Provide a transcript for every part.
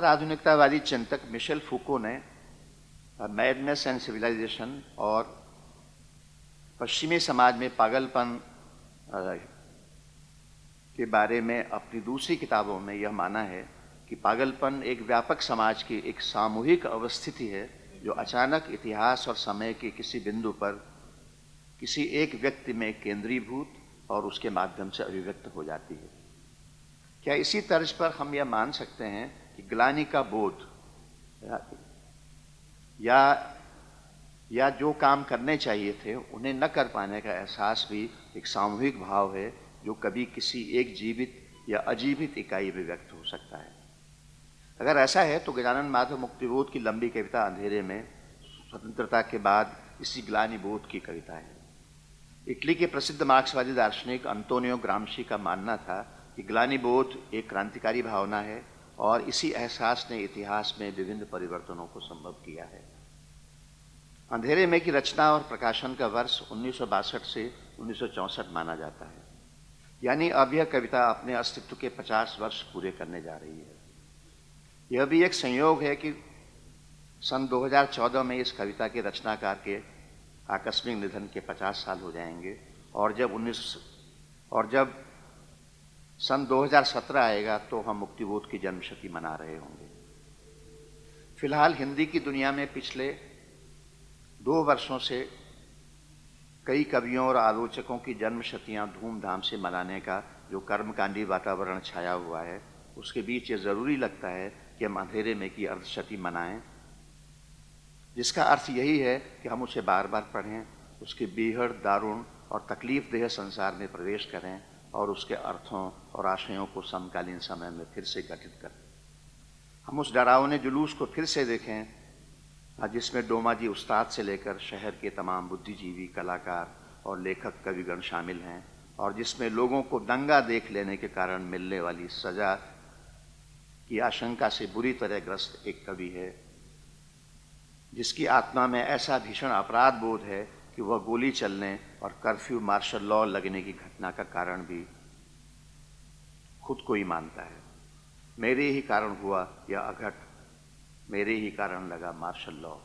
उत्तर आधुनिकतावादी चिंतक Michel Foucault ने madness and civilisation और पश्चिमी समाज में पागलपन के बारे में अपनी दूसरी किताबों में यह माना है कि पागलपन एक व्यापक समाज की एक सामूहिक अवस्थिति है, जो अचानक इतिहास और समय के किसी बिंदु पर किसी एक व्यक्ति में केंद्रीभूत और उसके माध्यम से अभिव्यक्त हो जाती है। क्या इसी तर्ज पर हम यह मान सकते हैं ग्लानी का बोध। या या जो काम करने चाहिए थे उन्हें न कर पाने का एहसास भी एक सामूहिक भाव है जो कभी किसी एक जीवित या अजीवित इकाई में व्यक्त हो सकता है। अगर ऐसा है तो गजानन माधव मुक्तिबोध की लंबी कविता अंधेरे में स्वतंत्रता के बाद इसी ग्लानी बोध की कविता है। इटली के प्रसिद्ध मार्क्सवादी दार्शनिक अंतोनियो ग्रामशी का मानना था कि ग्लानी बोध एक क्रांतिकारी भावना है और इसी एहसास ने इतिहास में विभिन्न परिवर्तनों को संभव किया है। अंधेरे में की रचना और प्रकाशन का वर्ष उन्नीस सौ बासठ से उन्नीस माना जाता है। यानी अब यह कविता अपने अस्तित्व के 50 वर्ष पूरे करने जा रही है। यह भी एक संयोग है कि सन 2014 में इस कविता के रचनाकार के आकस्मिक निधन के 50 साल हो जाएँगे और जब 19 और जब सन 2017 आएगा तो हम मुक्तिबोध की जन्मशती मना रहे होंगे। फ़िलहाल हिंदी की दुनिया में पिछले दो वर्षों से कई कवियों और आलोचकों की जन्मशतियाँ धूमधाम से मनाने का जो कर्मकांडी वातावरण छाया हुआ है, उसके बीच ये ज़रूरी लगता है कि हम अंधेरे में की अर्धशती मनाएँ। जिसका अर्थ यही है कि हम उसे बार बार पढ़ें, उसके बेहद दारुण और तकलीफ़ देह संसार में प्रवेश करें और उसके अर्थों और आशयों को समकालीन समय में फिर से गठित करें। हम उस डरावने जुलूस को फिर से देखें जिसमें डोमा जी उस्ताद से लेकर शहर के तमाम बुद्धिजीवी, कलाकार और लेखक, कविगण शामिल हैं और जिसमें लोगों को दंगा देख लेने के कारण मिलने वाली सजा की आशंका से बुरी तरह ग्रस्त एक कवि है, जिसकी आत्मा में ऐसा भीषण अपराध बोध है कि वह गोली चलने और कर्फ्यू मार्शल लॉ लगने की घटना का कारण भी खुद को ही मानता है। मेरे ही कारण हुआ यह अघट। मेरे ही कारण लगा मार्शल लॉ।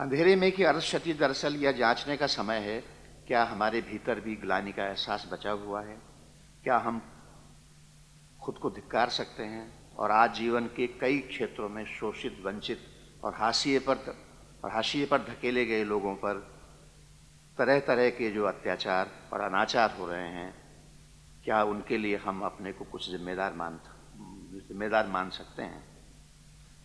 अंधेरे में कि अर्धशती दरअसल यह जांचने का समय है, क्या हमारे भीतर भी ग्लानी का एहसास बचा हुआ है? क्या हम खुद को धिक्कार सकते हैं? और आज जीवन के कई क्षेत्रों में शोषित, वंचित और हाशिए पर और हाशिए पर धकेले गए लोगों पर तरह तरह के जो अत्याचार और अनाचार हो रहे हैं, क्या उनके लिए हम अपने को कुछ जिम्मेदार मान जिम्मेदार मान सकते हैं?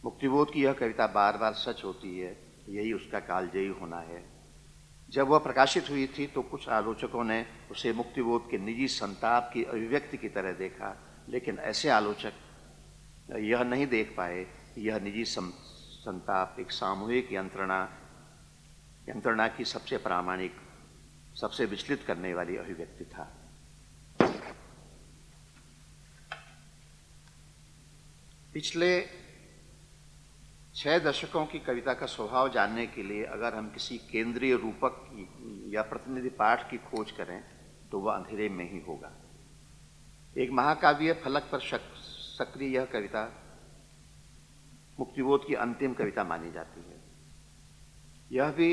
मुक्तिबोध की यह कविता बार बार सच होती है, यही उसका कालजयी होना है। जब वह प्रकाशित हुई थी तो कुछ आलोचकों ने उसे मुक्तिबोध के निजी संताप की अभिव्यक्ति की तरह देखा, लेकिन ऐसे आलोचक यह नहीं देख पाए, यह निजी संताप एक सामूहिक यंत्रणा यंत्रणा की सबसे प्रामाणिक, सबसे विचलित करने वाली अभिव्यक्ति था। पिछले छह दशकों की कविता का स्वभाव जानने के लिए अगर हम किसी केंद्रीय रूपक की या प्रतिनिधि पाठ की खोज करें तो वह अंधेरे में ही होगा। एक महाकाव्य फलक पर सक्रिय यह कविता मुक्तिबोध की अंतिम कविता मानी जाती है। यह भी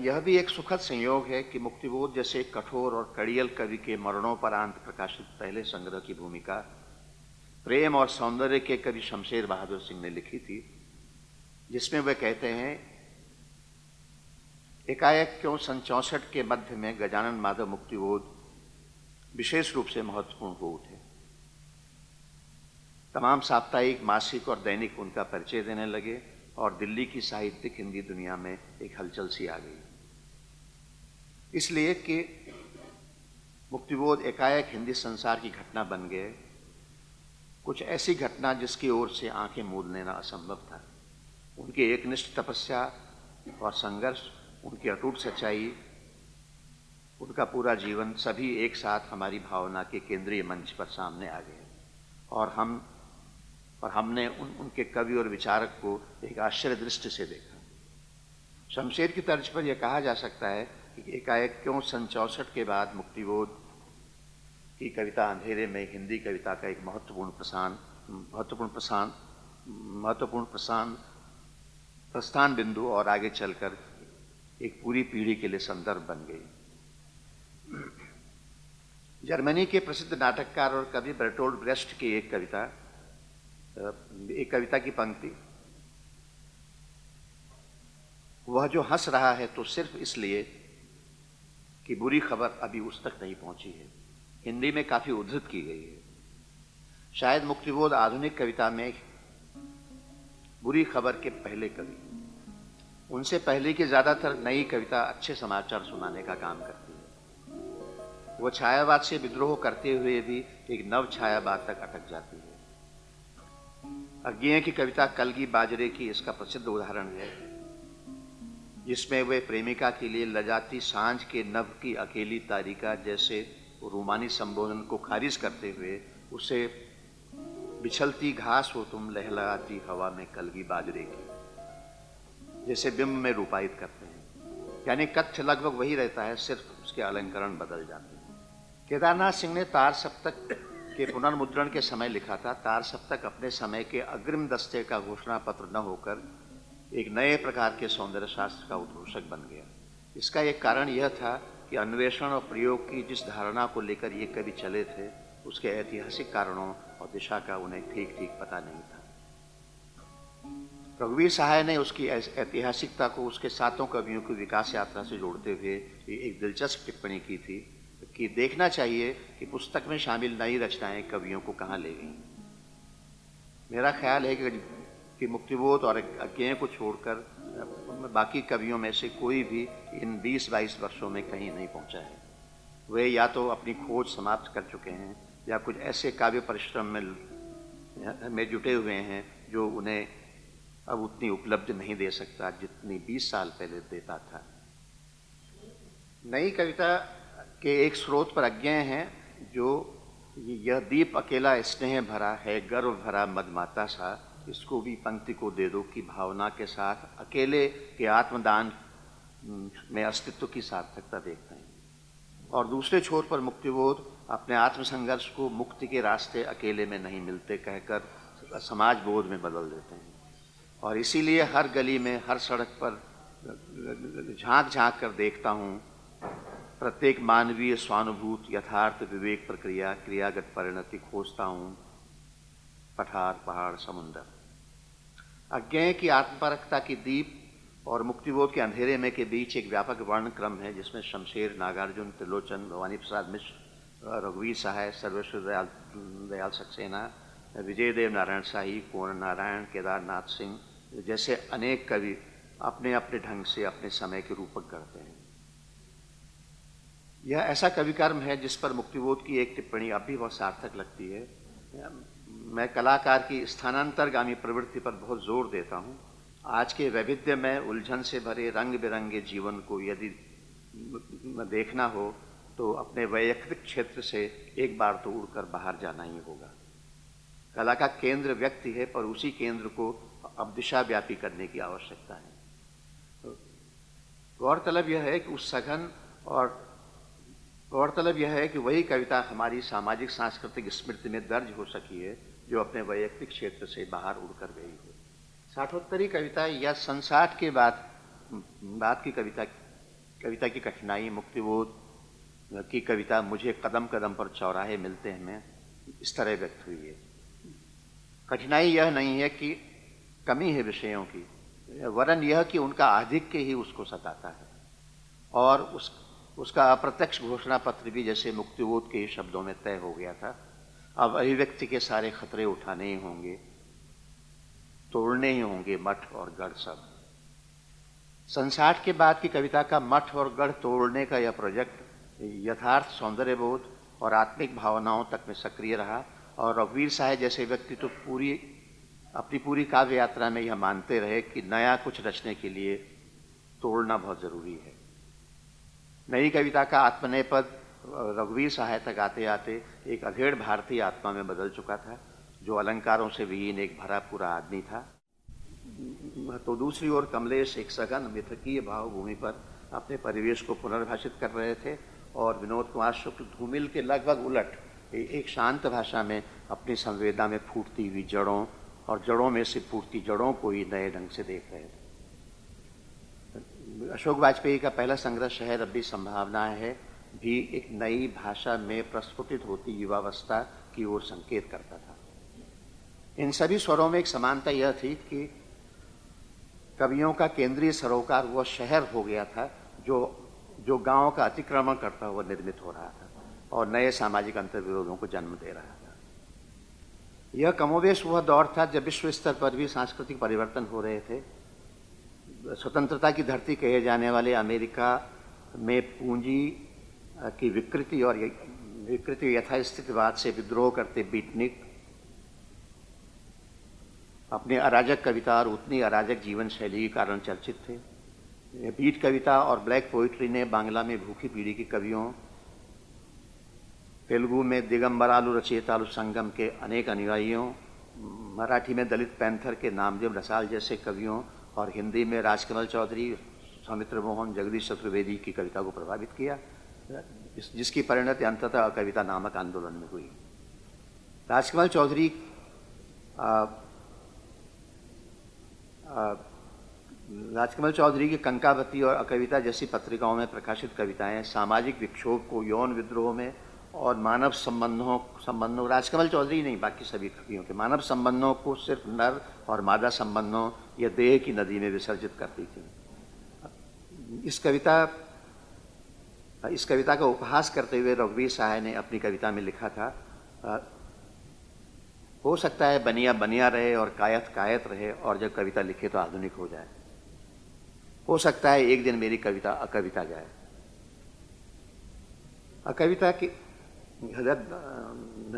यह भी एक सुखद संयोग है कि मुक्तिबोध जैसे कठोर और कड़ियल कवि के मरणोपरांत प्रकाशित पहले संग्रह की भूमिका, प्रेम और सौंदर्य के कवि शमशेर बहादुर सिंह ने लिखी थी, जिसमें वे कहते हैं, एकाएक क्यों सन चौसठ के मध्य में गजानन माधव मुक्तिबोध विशेष रूप से महत्वपूर्ण हो उठे। तमाम साप्ताहिक, मासिक और दैनिक उनका परिचय देने लगे और दिल्ली की साहित्यिक हिंदी दुनिया में एक हलचल सी आ गई। इसलिए कि मुक्तिबोध एकाएक हिंदी संसार की घटना बन गए। कुछ ऐसी घटना जिसकी ओर से आँखें मूल लेना असंभव था। उनकी एकनिष्ठ तपस्या और संघर्ष, उनकी अटूट सच्चाई, उनका पूरा जीवन सभी एक साथ हमारी भावना के केंद्रीय मंच पर सामने आ गए। और हम और हमने उन, उनके कवि और विचारक को एक आश्चर्य दृष्टि से देखा। शमशेर की तर्ज पर यह कहा जा सकता है कि एकाएक क्यों सन चौसठ के बाद मुक्तिबोध की कविता अंधेरे में हिंदी कविता का एक महत्वपूर्ण प्रसान महत्वपूर्ण प्रसान महत्वपूर्ण प्रसान, प्रस्थान बिंदु और आगे चलकर एक पूरी पीढ़ी के लिए संदर्भ बन गई। जर्मनी के प्रसिद्ध नाटककार और कवि बर्टोल्ड ब्रेस्ट की एक कविता एक कविता की पंक्ति। वह जो हंस रहा है तो सिर्फ़ इसलिए कि बुरी खबर अभी उस तक नहीं पहुँची है। हिंदी में काफ़ी उद्धृत की गई है। शायद मुक्तिबोध आधुनिक कविता में बुरी खबर के पहले कवि, उनसे पहले की ज़्यादातर नई कविता अच्छे समाचार सुनाने का काम करती है। वह छायावाद से विद्रोह करते हुए भी एक नव छायावाद तक अटक जाती है। अज्ञेय की कविता कलगी बाजरे की इसका प्रसिद्ध उदाहरण है, जिसमें वे प्रेमिका के लिए लजाती साँझ के नभ की अकेली तारिका जैसे रूमानी संबोधन को खारिज करते हुए उसे, बिछलती घास हो तुम लहलाती हवा में कलगी बाजरे की, जैसे बिंब में रूपायित करते हैं। यानी कथ्य लगभग वही रहता है, सिर्फ़ उसके अलंकरण बदल जाते हैं। केदारनाथ सिंह ने तार सप्तक के पुनर्मुद्रण के समय लिखा था, तार सप्तक अपने समय के अग्रिम दस्ते का घोषणा पत्र न होकर एक नए प्रकार के सौंदर्य शास्त्र का उद्घोषक बन गया। इसका एक कारण यह था कि अन्वेषण और प्रयोग की जिस धारणा को लेकर ये कवि चले थे, उसके ऐतिहासिक कारणों और दिशा का उन्हें ठीक ठीक पता नहीं था। रघुवीर सहाय ने उसकी ऐतिहासिकता को उसके सातों कवियों की विकास यात्रा से जोड़ते हुए एक दिलचस्प टिप्पणी की थी। कि देखना चाहिए कि पुस्तक में शामिल नई रचनाएँ कवियों को कहाँ ले गई। मेरा ख्याल है कि कि मुक्तिबोध और अज्ञेय को छोड़कर बाकी कवियों में से कोई भी इन 20-22 वर्षों में कहीं नहीं पहुँचा है। वे या तो अपनी खोज समाप्त कर चुके हैं या कुछ ऐसे काव्य परिश्रम में में जुटे हुए हैं जो उन्हें अब उतनी उपलब्ध नहीं दे सकता जितनी 20 साल पहले देता था। नई कविता के एक स्रोत पर अज्ञा है, जो यह दीप अकेला स्नेह भरा है, गर्व भरा मदमाता सा, इसको भी पंक्ति को दे दो की भावना के साथ अकेले के आत्मदान में अस्तित्व की सार्थकता देखते हैं और दूसरे छोर पर मुक्तिबोध, अपने आत्मसंघर्ष को मुक्ति के रास्ते अकेले में नहीं मिलते कहकर समाज बोध में बदल देते हैं। और इसीलिए हर गली में, हर सड़क पर झाँक झाँक कर देखता हूँ प्रत्येक मानवीय स्वानुभूत यथार्थ विवेक प्रक्रिया, क्रियागत परिणति खोजता हूँ पठार, पहाड़, समुंदर। अज्ञेय की आत्मपरकता की दीप और मुक्तिबोध के अंधेरे में के बीच एक व्यापक वर्ण क्रम है, जिसमें शमशेर, नागार्जुन, त्रिलोचन, भवानी प्रसाद मिश्र, रघुवीर सहाय, सर्वेश्वर दयाल दयाल सक्सेना विजय देव नारायण शाही पूर्ण नारायण, केदारनाथ सिंह, जैसे अनेक कवि अपने अपने ढंग से, अपने समय के रूपक करते हैं। यह ऐसा कवि कर्म है जिस पर मुक्तिबोध की एक टिप्पणी अब भी बहुत सार्थक लगती है। मैं कलाकार की स्थानांतरगामी प्रवृत्ति पर बहुत ज़ोर देता हूँ। आज के वैविध्य में उलझन से भरे रंग बिरंगे जीवन को यदि देखना हो तो अपने वैयक्तिक क्षेत्र से एक बार तो उड़कर बाहर जाना ही होगा। कला का केंद्र व्यक्ति है पर उसी केंद्र को अब दिशा व्यापी करने की आवश्यकता है। गौरतलब यह है कि उस सघन और गौरतलब यह है कि वही कविता हमारी सामाजिक सांस्कृतिक स्मृति में दर्ज हो सकी है, जो अपने वैयक्तिक क्षेत्र से बाहर उड़कर गई हो। साठोत्तरी कविता या संसाठ के बाद बात की कविता कविता की कठिनाई, मुक्तिबोध की कविता मुझे कदम कदम पर चौराहे मिलते हैं, मैं इस तरह व्यक्त हुई है। कठिनाई यह नहीं है कि कमी है विषयों की, वरन यह कि उनका आधिक्य ही उसको सताता है। और उस उसका अप्रत्यक्ष घोषणा पत्र भी जैसे मुक्तिबोध के शब्दों में तय हो गया था। अब अभिव्यक्ति के सारे खतरे उठाने ही होंगे, तोड़ने ही होंगे मठ और गढ़ सब। संसार के बाद की कविता का मठ और गढ़ तोड़ने का यह प्रोजेक्ट यथार्थ सौंदर्य बोध और आत्मिक भावनाओं तक में सक्रिय रहा और रघुवीर साहब जैसे व्यक्ति तो पूरी, अपनी पूरी काव्य यात्रा में यह मानते रहे कि नया कुछ रचने के लिए तोड़ना बहुत ज़रूरी है। नई कविता का आत्मनेपद, रघुवीर सहाय तक आते एक अधेड़ भारतीय आत्मा में बदल चुका था, जो अलंकारों से विहीन एक भरा पूरा आदमी था। तो दूसरी ओर कमलेश एक सघन मिथकीय भाव भूमि पर अपने परिवेश को पुनर्भाषित कर रहे थे और विनोद कुमार शुक्ल धूमिल के लगभग उलट एक शांत भाषा में अपनी संवेदना में फूटती हुई जड़ों और जड़ों में से फूटती जड़ों को ही नए ढंग से देख रहे थे। अशोक वाजपेयी का पहला संग्रह शहर अभी संभावना है, भी एक नई भाषा में प्रस्फुटित होती युवावस्था की ओर संकेत करता था। इन सभी स्वरों में एक समानता यह थी कि कवियों का केंद्रीय सरोकार वह शहर हो गया था, जो जो गाँव का अतिक्रमण करता हुआ निर्मित हो रहा था और नए सामाजिक अंतर्विरोधों को जन्म दे रहा था। यह कमोवेश वह दौर था जब विश्व स्तर पर भी सांस्कृतिक परिवर्तन हो रहे थे। स्वतंत्रता की धरती कहे जाने वाले अमेरिका में पूंजी की विकृति और विकृति यथास्थितिवाद से विद्रोह करते बीटनिक, अपने अराजक कविता और उतनी अराजक जीवन शैली के कारण चर्चित थे। बीट कविता और ब्लैक पोइट्री ने बांग्ला में भूखी पीढ़ी के कवियों, तेलुगु में दिगंबरालु रचयितालु संगम के अनेक अनुयायियों, मराठी में दलित पैंथर के नामदेव रसाल जैसे कवियों और हिंदी में राजकमल चौधरी, सौमित्र मोहन, जगदीश चतुर्वेदी की कविता को प्रभावित किया जिसकी परिणति अंततः कविता नामक आंदोलन में हुई। राजकमल चौधरी राजकमल चौधरी की कंकावती और अकविता जैसी पत्रिकाओं में प्रकाशित कविताएँ सामाजिक विक्षोभ को, यौन विद्रोह में और मानव संबंधों संबंधों, राजकमल चौधरी नहीं, बाकी सभी कवियों के मानव संबंधों को सिर्फ़ नर और मादा संबंधों या देह की नदी में विसर्जित करती थी। इस कविता इस कविता का उपहास करते हुए रघुवीर सहाय ने अपनी कविता में लिखा था हो सकता है बनिया बनिया रहे और कायत कायत रहे और जब कविता लिखे तो आधुनिक हो जाए। हो सकता है एक दिन मेरी कविता अकविता जाए अकविता की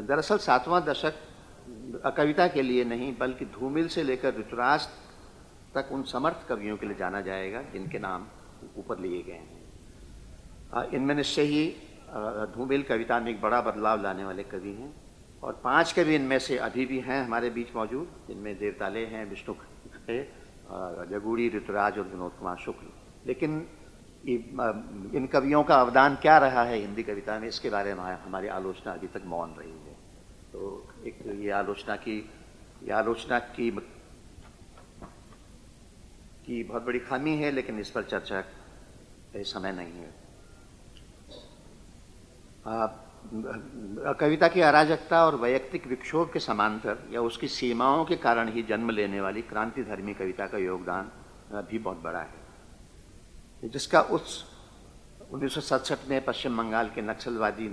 दरअसल सातवां दशक अकविता के लिए नहीं, बल्कि धूमिल से लेकर ऋतुराज तक उन समर्थ कवियों के लिए जाना जाएगा, जिनके नाम ऊपर लिए गए हैं। इनमें निश्चय ही धूमिल कविता में एक बड़ा बदलाव लाने वाले कवि हैं, और पाँच कवि इनमें से अभी भी हैं हमारे बीच मौजूद, जिनमें देवताले हैं, विष्णु जगूड़ी, ऋतुराज और विनोद कुमार शुक्ल। लेकिन इन कवियों का अवदान क्या रहा है हिंदी कविता में, इसके बारे में हमारी आलोचना अभी तक मौन रही है। तो एक, ये आलोचना की, ये आलोचना की की बहुत बड़ी खामी है, लेकिन इस पर चर्चा समय नहीं है। कविता की अराजकता और वैयक्तिक विक्षोभ के समांतर या उसकी सीमाओं के कारण ही जन्म लेने वाली क्रांति धर्मी कविता का योगदान भी बहुत बड़ा है। जिसका उस उन्नीस सौ सड़सठ में पश्चिम बंगाल के नक्सलवादी,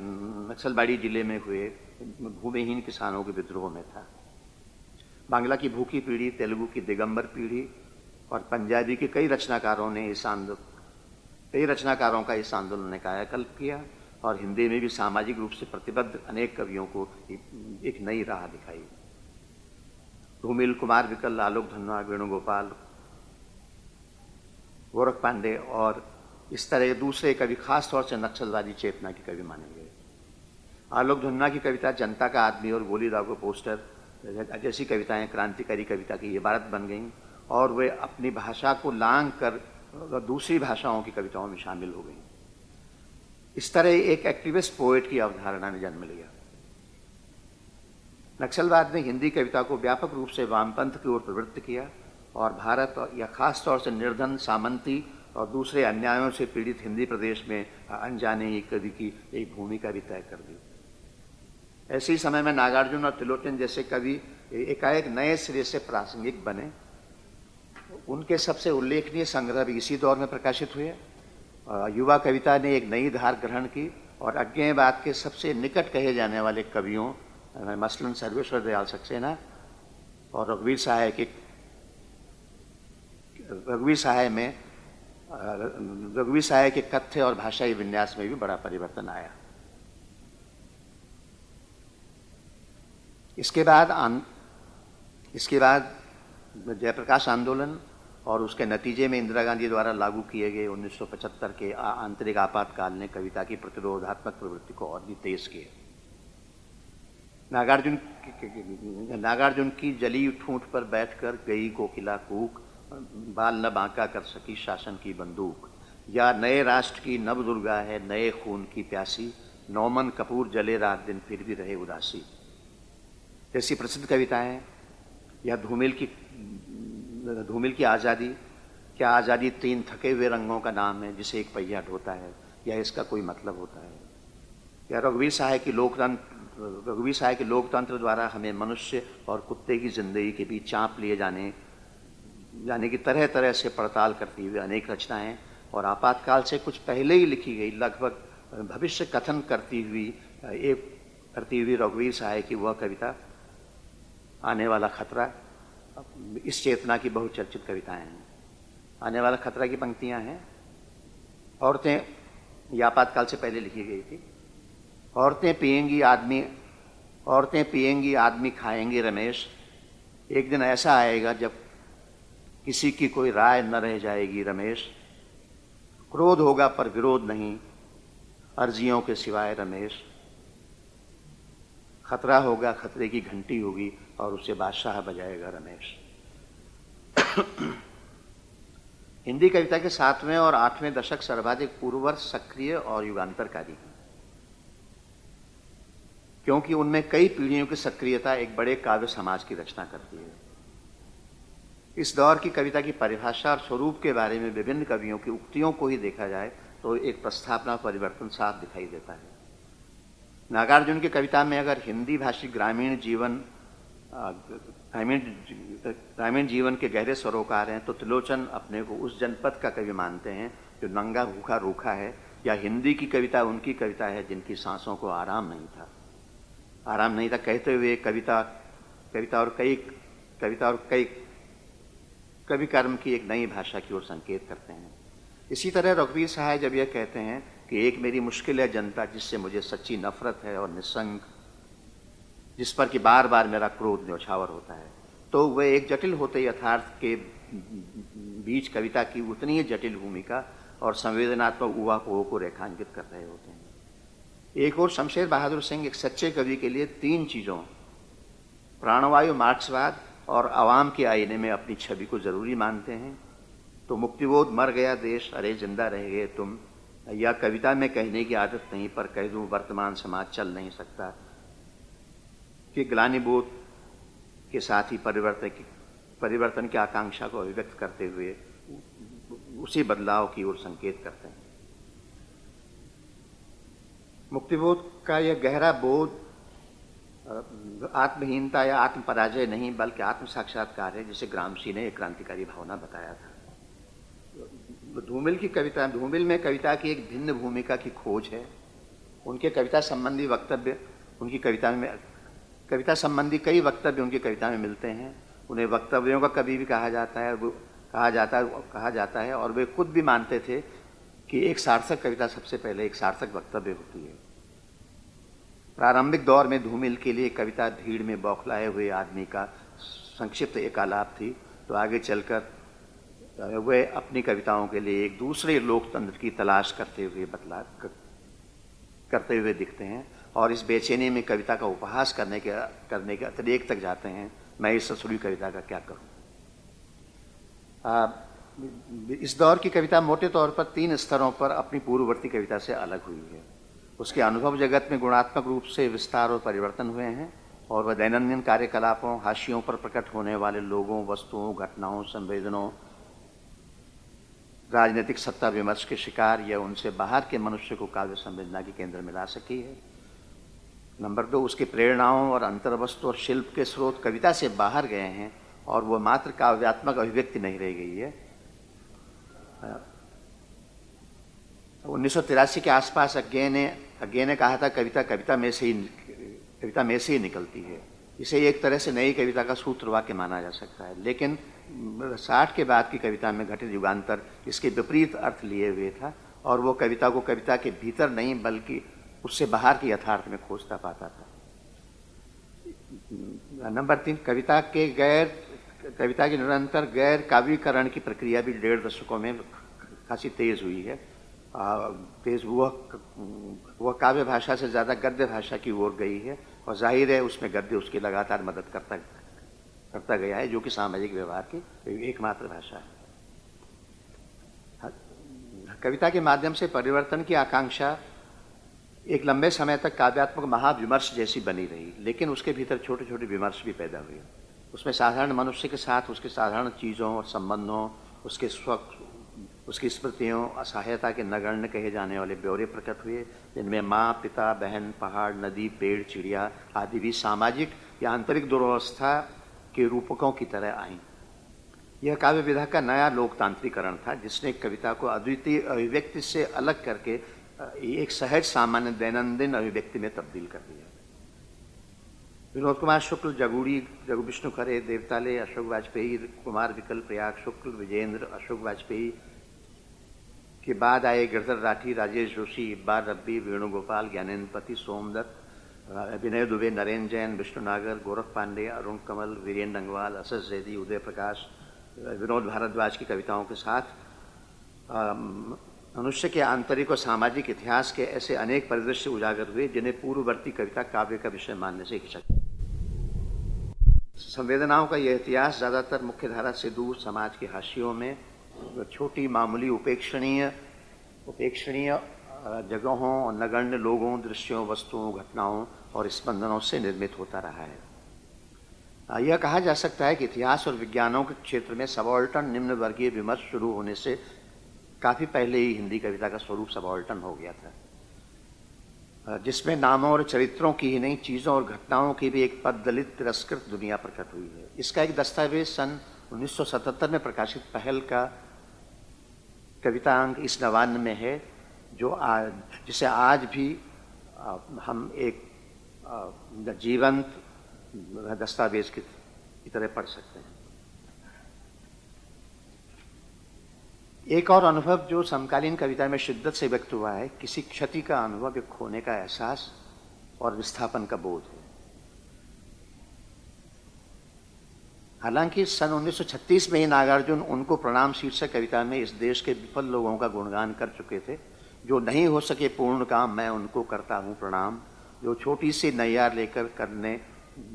नक्सलबाड़ी ज़िले में हुए भूमिहीन किसानों के विद्रोह में था। बांग्ला की भूखी पीढ़ी, तेलुगु की दिगंबर पीढ़ी और पंजाबी के कई रचनाकारों ने इस आंदोलन कई रचनाकारों का इस आंदोलन ने कायाकल्प किया और हिंदी में भी सामाजिक रूप से प्रतिबद्ध अनेक कवियों को एक नई राह दिखाई। धूमिल कुमार विकल, आलोक धनवा वेणुगोपाल, गोरख पांडे और इस तरह दूसरे कवि खास तौर से नक्सलवादी चेतना के कवि माने गए। आलोक धुन्ना की कविता जनता का आदमी और गोली दागो पोस्टर, जैसी कविताएँ, क्रांतिकारी कविता की इबारत बन गईं। और वे अपनी भाषा को लांग कर दूसरी भाषाओं की कविताओं में शामिल हो गई। इस तरह एक एक्टिविस्ट पोएट की अवधारणा ने जन्म लिया। नक्सलवाद ने हिंदी कविता को व्यापक रूप से वामपंथ की ओर प्रवृत्त किया और भारत या खास तौर से निर्धन, सामंती और दूसरे अन्यायों से पीड़ित हिंदी प्रदेश में अनजाने ही कवि की एक भूमिका भी तय कर दी। ऐसे ही समय में नागार्जुन और तिलोचन जैसे कवि एकाएक नए सिरे से प्रासंगिक बने। उनके सबसे उल्लेखनीय संग्रह भी इसी दौर में प्रकाशित हुए युवा कविता ने एक नई धार ग्रहण की और अज्ञेयवाद के सबसे निकट कहे जाने वाले कवियों मसलन सर्वेश्वर दयाल सक्सेना और रघुवीर सहाय के रघुवीर सहाय में रघुवीर सहाय के कथ्य और भाषाई विन्यास में भी बड़ा परिवर्तन आया। इसके बाद आन, इसके बाद जयप्रकाश आंदोलन और उसके नतीजे में इंदिरा गांधी द्वारा लागू किए गए 1975 के आंतरिक आपातकाल ने कविता की प्रतिरोधात्मक प्रवृत्ति को और भी तेज किया। नागार्जुन नागार्जुन की जली ठूंठ पर बैठकर गई कोकिला कूक, बाल न बांका कर सकी शासन की बंदूक। या नए राष्ट्र की नव दुर्गा है, नए खून की प्यासी, नौमन कपूर जले रात दिन फिर भी रहे उदासी। जैसी प्रसिद्ध कविताएँ, या धूमिल की धूमिल की आज़ादी, क्या आज़ादी तीन थके हुए रंगों का नाम है जिसे एक पहिया ढोता है, या इसका कोई मतलब होता है? या रघुवीर साहब की लोकतंत्र, रघुवीर साहब के लोकतंत्र द्वारा हमें मनुष्य और कुत्ते की ज़िंदगी के बीच चाँप लिए जाने जाने की तरह तरह से पड़ताल करती हुई अनेक रचनाएँ और आपातकाल से कुछ पहले ही लिखी गई, लगभग भविष्य कथन करती हुई, एक करती हुई रघुवीर साहब की वह कविता, आने वाला खतरा इस चेतना की बहुचर्चित कविताएँ हैं। आने वाला खतरा की पंक्तियाँ हैं। औरतें, ये आपातकाल से पहले लिखी गई थी। औरतें पिएँगी आदमी, औरतें पिएँगी आदमी खाएँगी रमेश। एक दिन ऐसा आएगा जब किसी की कोई राय न रह जाएगी रमेश। क्रोध होगा पर विरोध नहीं, अर्जियों के सिवाय रमेश। खतरा होगा, खतरे की घंटी होगी और उसे बादशाह बजाएगा रमेश। हिंदी कविता के सातवें और आठवें दशक सर्वाधिक पूर्ववर्ष सक्रिय और युगांतरकारी हैं। क्योंकि उनमें कई पीढ़ियों की सक्रियता एक बड़े काव्य समाज की रचना करती है। इस दौर की कविता की परिभाषा और स्वरूप के बारे में विभिन्न कवियों की उक्तियों को ही देखा जाए तो एक प्रस्थापना परिवर्तन साफ़ दिखाई देता है। नागार्जुन की कविता में अगर हिंदी भाषी ग्रामीण जीवन ग्रामीण जीवन के गहरे सरोकार हैं तो त्रिलोचन अपने को उस जनपद का कवि मानते हैं, जो नंगा भूखा रूखा है, या हिंदी की कविता उनकी कविता है, जिनकी सांसों को आराम नहीं था। आराम नहीं था कहते हुए कविता कविता और कई, कविता और कई कवि कर्म की एक नई भाषा की ओर संकेत करते हैं। इसी तरह रघुवीर साहब जब यह कहते हैं कि एक मेरी मुश्किल है जनता, जिससे मुझे सच्ची नफरत है और निसंग जिस पर कि बार बार मेरा क्रोध, न्यौछावर होता है। तो वह एक जटिल होते यथार्थ के बीच कविता की उतनी ही जटिल भूमिका और संवेदनात्मक उहापोह को रेखांकित कर रहे होते हैं। एक और शमशेर बहादुर सिंह एक सच्चे कवि के लिए तीन चीज़ों, प्राणवायु मार्क्सवाद और आवाम के आईने में अपनी छवि को ज़रूरी मानते हैं। तो मुक्तिबोध मर गया देश, अरे ज़िंदा रह गए तुम। या कविता में कहने की आदत नहीं, पर कह दूँ वर्तमान समाज चल नहीं सकता। कि ग्लानिबोध के साथ ही परिवर्तन की परिवर्तन की आकांक्षा को अभिव्यक्त करते हुए उसी बदलाव की ओर संकेत करते हैं। मुक्तिबोध का यह गहरा बोध आत्महीनता या आत्म पराजय नहीं, बल्कि आत्म साक्षात्कार है, जिसे ग्रामसी ने एक क्रांतिकारी भावना बताया था। धूमिल की कविता, धूमिल में कविता की एक भिन्न भूमिका की खोज है। उनके कविता संबंधी वक्तव्य उनकी कविता में कविता संबंधी कई वक्तव्य उनकी कविता में मिलते हैं। उन्हें वक्तव्यों का कभी भी कहा जाता है, वो कहा जाता है कहा जाता है और वे खुद भी मानते थे कि एक सार्थक कविता सबसे पहले एक सार्थक वक्तव्य होती है। प्रारंभिक दौर में धूमिल के लिए कविता भीड़ में बौखलाए हुए आदमी का संक्षिप्त एक आलाप थी। तो आगे चलकर वे अपनी कविताओं के लिए एक दूसरे लोकतंत्र की तलाश करते हुए बतला करते हुए दिखते हैं। और इस बेचैनी में कविता का उपहास करने के करने के अतिरेक तक जाते हैं, मैं इस ससुरी कविता का क्या करूँ? इस दौर की कविता मोटे तौर पर तीन स्तरों पर अपनी पूर्ववर्ती कविता से अलग हुई है। उसके अनुभव जगत में गुणात्मक रूप से विस्तार और परिवर्तन हुए हैं और वह दैनंदिन कार्यकलापों, हाशियों पर प्रकट होने वाले लोगों, वस्तुओं, घटनाओं, संवेदनों, राजनीतिक सत्ता विमर्श के शिकार या उनसे बाहर के मनुष्य को काव्य संवेदना के केंद्र में ला सकी है। नंबर दो, उसकी प्रेरणाओं और अंतर्वस्तु और शिल्प के स्रोत कविता से बाहर गए हैं और वह मात्र काव्यात्मक अभिव्यक्ति नहीं रह गई है। उन्नीस सौ तिरासी के आसपास अज्ञे ने अज्ञे ने कहा था, कविता कविता में से ही कविता में से ही निकलती है। इसे एक तरह से नई कविता का सूत्र वाक्य माना जा सकता है। लेकिन साठ के बाद की कविता में घटित युगांतर इसके विपरीत अर्थ लिए हुए था और वो कविता को कविता के भीतर नहीं, बल्कि उससे बाहर के यथार्थ में खोजता पाता था। नंबर तीन, कविता के गैर, कविता के निरंतर गैर काव्यकरण की प्रक्रिया भी डेढ़ दशकों में खासी तेज हुई है। तेज वह वह काव्य भाषा से ज़्यादा गद्य भाषा की ओर गई है और ज़ाहिर है उसमें गद्य उसकी लगातार मदद करता करता गया है, जो कि सामाजिक व्यवहार की एकमात्र भाषा है, कविता के माध्यम से परिवर्तन की आकांक्षा एक लंबे समय तक काव्यात्मक महाविमर्श जैसी बनी रही, लेकिन उसके भीतर छोटे छोटे विमर्श भी पैदा हुए। उसमें साधारण मनुष्य के साथ उसके साधारण चीज़ों और संबंधों, उसके स्व उसकी स्मृतियों, असहायता के नगण्य कहे जाने वाले ब्यौरे प्रकट हुए, जिनमें माँ, पिता, बहन, पहाड़, नदी, पेड़, चिड़िया आदि भी सामाजिक या आंतरिक दुर्वस्था के रूपकों की तरह आईं। यह काव्य विधा का नया लोकतांत्रिकरण था, जिसने कविता को अद्वितीय अभिव्यक्ति से अलग करके एक सहज सामान्य दैनंदिन अभिव्यक्ति में तब्दील कर दिया। विनोद कुमार शुक्ल, जगूड़ी, जगु विष्णु खरे, देवताले, अशोक वाजपेयी, कुमार विकल, प्रयाग शुक्ल, विजेंद्र, अशोक वाजपेयी के बाद आए गिरधर राठी, राजेश जोशी इब्बार रब्बी वेणुगोपाल ज्ञानेन्द्रपति, सोमदत्त विनय दुबे नरेंद्र जैन, विष्णु नागर, गोरख पांडे, अरुण कमल वीरेंद्र अंगवाल असद जैदी, उदय प्रकाश विनोद भारद्वाज की कविताओं के साथ मनुष्य के आंतरिक और सामाजिक इतिहास के ऐसे अनेक परिदृश्य उजागर हुए, जिन्हें पूर्ववर्ती कविता काव्य का विषय मानने से हिचक। संवेदनाओं का यह इतिहास ज़्यादातर मुख्य धारा से दूर समाज के हाशियों में छोटी, मामूली, उपेक्षणीय उपेक्षणीय जगहों और नगण्य लोगों, दृश्यों, वस्तुओं, घटनाओं और स्पंदनों से निर्मित होता रहा है। यह कहा जा सकता है कि इतिहास और विज्ञानों के क्षेत्र में सबॉल्टन निम्न वर्गीय विमर्श शुरू होने से काफ़ी पहले ही हिंदी कविता का स्वरूप सबॉल्टन हो गया था। जिसमें नामों और चरित्रों की ही नहीं, चीज़ों और घटनाओं की भी एक पद दलित तिरस्कृत दुनिया प्रकट हुई है। इसका एक दस्तावेज़ सन 1977 में प्रकाशित पहल का कवितांक इस नवान्न में है, जो आज जिसे आज भी हम एक जीवंत दस्तावेज़ की तरह पढ़ सकते हैं। एक और अनुभव जो समकालीन कविता में शिद्दत से व्यक्त हुआ है, किसी क्षति का अनुभव एक खोने का एहसास और विस्थापन का बोध है। हालाँकि सन 1936 में ही नागार्जुन उनको प्रणाम शीर्षक कविता में इस देश के विफल लोगों का गुणगान कर चुके थे, जो नहीं हो सके पूर्ण काम मैं उनको करता हूँ प्रणाम, जो छोटी सी नैयार लेकर करने,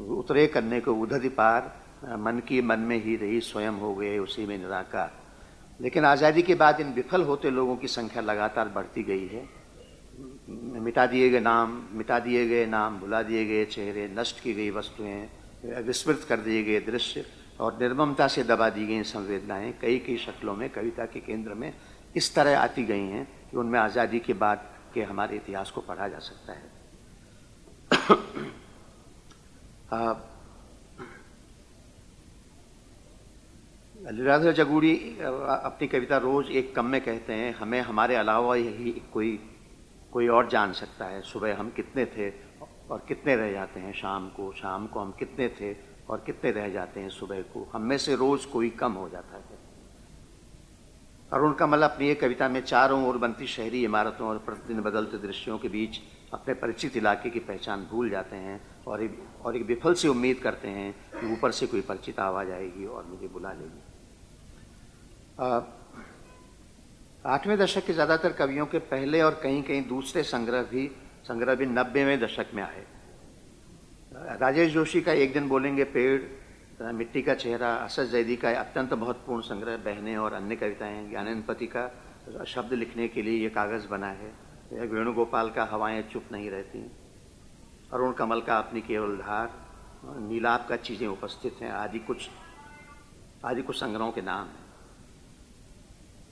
उतरे करने को उधर पार, मन की मन में ही रही, स्वयं हो गए उसी में निराकार। लेकिन आज़ादी के बाद इन विफल होते लोगों की संख्या लगातार बढ़ती गई है। मिटा दिए गए नाम, मिटा दिए गए नाम, भुला दिए गए चेहरे, नष्ट की गई वस्तुएँ, विस्मृत कर दिए गए दृश्य और निर्ममता से दबा दी गई संवेदनाएँ कई कई शक्लों में, कविता के केंद्र में इस तरह आती गई हैं कि उनमें आज़ादी के बाद के हमारे इतिहास को पढ़ा जा सकता है। लीलाधर जगूड़ी अपनी कविता रोज एक कम में कहते हैं, हमें, हमारे अलावा यही कोई कोई और जान सकता है। सुबह हम कितने थे और कितने रह जाते हैं, शाम को शाम को हम कितने थे और कितने रह जाते हैं सुबह को। हम में से रोज कोई कम हो जाता है। अरुण कमल अपनी एक कविता में चारों ओर बनती शहरी इमारतों और प्रतिदिन बदलते दृश्यों के बीच अपने परिचित इलाके की पहचान भूल जाते हैं और एक और एक विफल से उम्मीद करते हैं कि ऊपर से कोई परिचित आवाज़ आएगी और मुझे बुला लेगी। आठवें दशक के ज़्यादातर कवियों के पहले और कहीं कहीं दूसरे संग्रह भी संग्रह भी नब्बेवें दशक में आए। राजेश जोशी का एक दिन बोलेंगे पेड़ मिट्टी का चेहरा, असद जैदी का अत्यंत महत्वपूर्ण संग्रह, बहने और अन्य कविताएँ ज्ञानेन्द्रपति का शब्द लिखने के लिए ये कागज़ बना है। वेणुगोपाल का, हवाएँ चुप नहीं रहती। अरुण कमल का अपनी केवल धार नीलाप का चीज़ें उपस्थित हैं, आदि कुछ आदि कुछ संग्रहों के नाम हैं।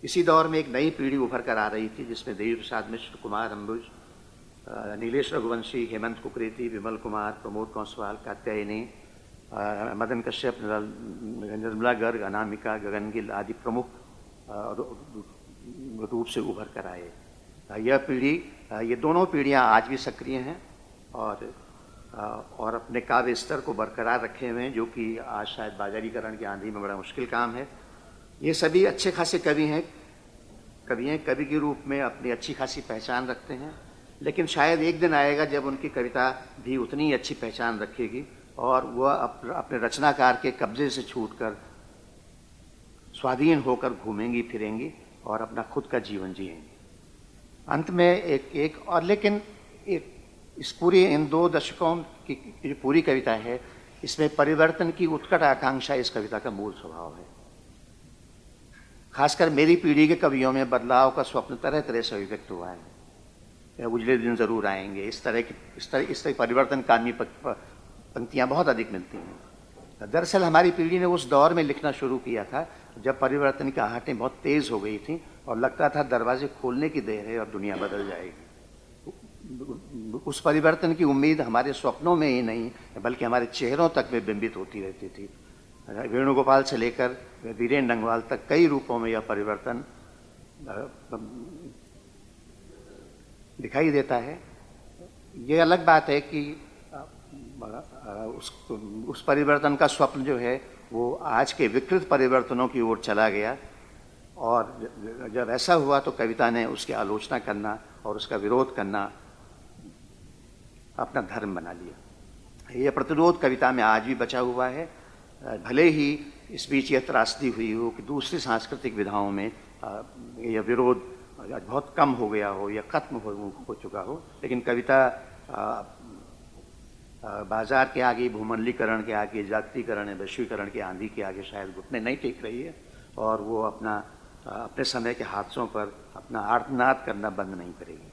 इसी दौर में एक नई पीढ़ी उभर कर आ रही थी, जिसमें देवी प्रसाद मिश्र, कुमार अम्बुज नीलेश रघुवंशी, हेमंत कुकरेती, विमल कुमार, प्रमोद कौसवाल, कात्यायनी मदन कश्यप निर्मला गर्ग, अनामिका गगन गिल आदि प्रमुख रूप से उभर कर आए। यह पीढ़ी ये दोनों पीढ़ियाँ आज भी सक्रिय हैं और और अपने काव्य स्तर को बरकरार रखे हुए हैं, जो कि आज शायद बाजारीकरण की आंधी में बड़ा मुश्किल काम है। ये सभी अच्छे खासे कवि हैं। कवि हैं, कवि के रूप में अपनी अच्छी खासी पहचान रखते हैं। लेकिन शायद एक दिन आएगा जब उनकी कविता भी उतनी अच्छी पहचान रखेगी और वह अपने रचनाकार के कब्जे से छूटकर स्वाधीन होकर घूमेंगी, फिरेंगी और अपना खुद का जीवन जिएँगी। अंत में एक एक और लेकिन एक, इस पूरी, इन दो दशकों की जो पूरी कविता है। इसमें परिवर्तन की उत्कट आकांक्षा इस कविता का मूल स्वभाव है। खासकर मेरी पीढ़ी के कवियों में बदलाव का स्वप्न तरह तरह से अभिव्यक्त हुआ है। उजले दिन ज़रूर आएँगे। इस तरह की, इस तरह इस तरह परिवर्तन कामी पंक्तियाँ बहुत अधिक मिलती हैं। दरअसल हमारी पीढ़ी ने उस दौर में लिखना शुरू किया था, जब परिवर्तन की आहटें बहुत तेज़ हो गई थी और लगता था दरवाजे खोलने की देर है और दुनिया बदल जाएगी। उस परिवर्तन की उम्मीद हमारे स्वप्नों में ही नहीं, बल्कि हमारे चेहरों तक में बिंबित होती रहती थी। वेणुगोपाल से लेकर वीरेन डंगवाल तक कई रूपों में यह परिवर्तन दिखाई देता है। ये अलग बात है कि उस उस परिवर्तन का स्वप्न जो है, वो आज के विकृत परिवर्तनों की ओर चला गया। और जब ऐसा हुआ तो कविता ने उसकी आलोचना करना और उसका विरोध करना, अपना धर्म बना लिया। यह प्रतिरोध कविता में आज भी बचा हुआ है। भले ही इस बीच यह त्रासदी हुई हो कि दूसरी सांस्कृतिक विधाओं में यह विरोध बहुत कम हो गया हो या खत्म हो, हो चुका हो। लेकिन कविता बाज़ार के आगे भूमंडलीकरण के आगे जागतिकरण वैश्वीकरण के आंधी के आगे शायद घुटने नहीं टेक रही है और वो अपना अपने समय के हादसों पर अपना आर्तनाद करना बंद नहीं करेगी।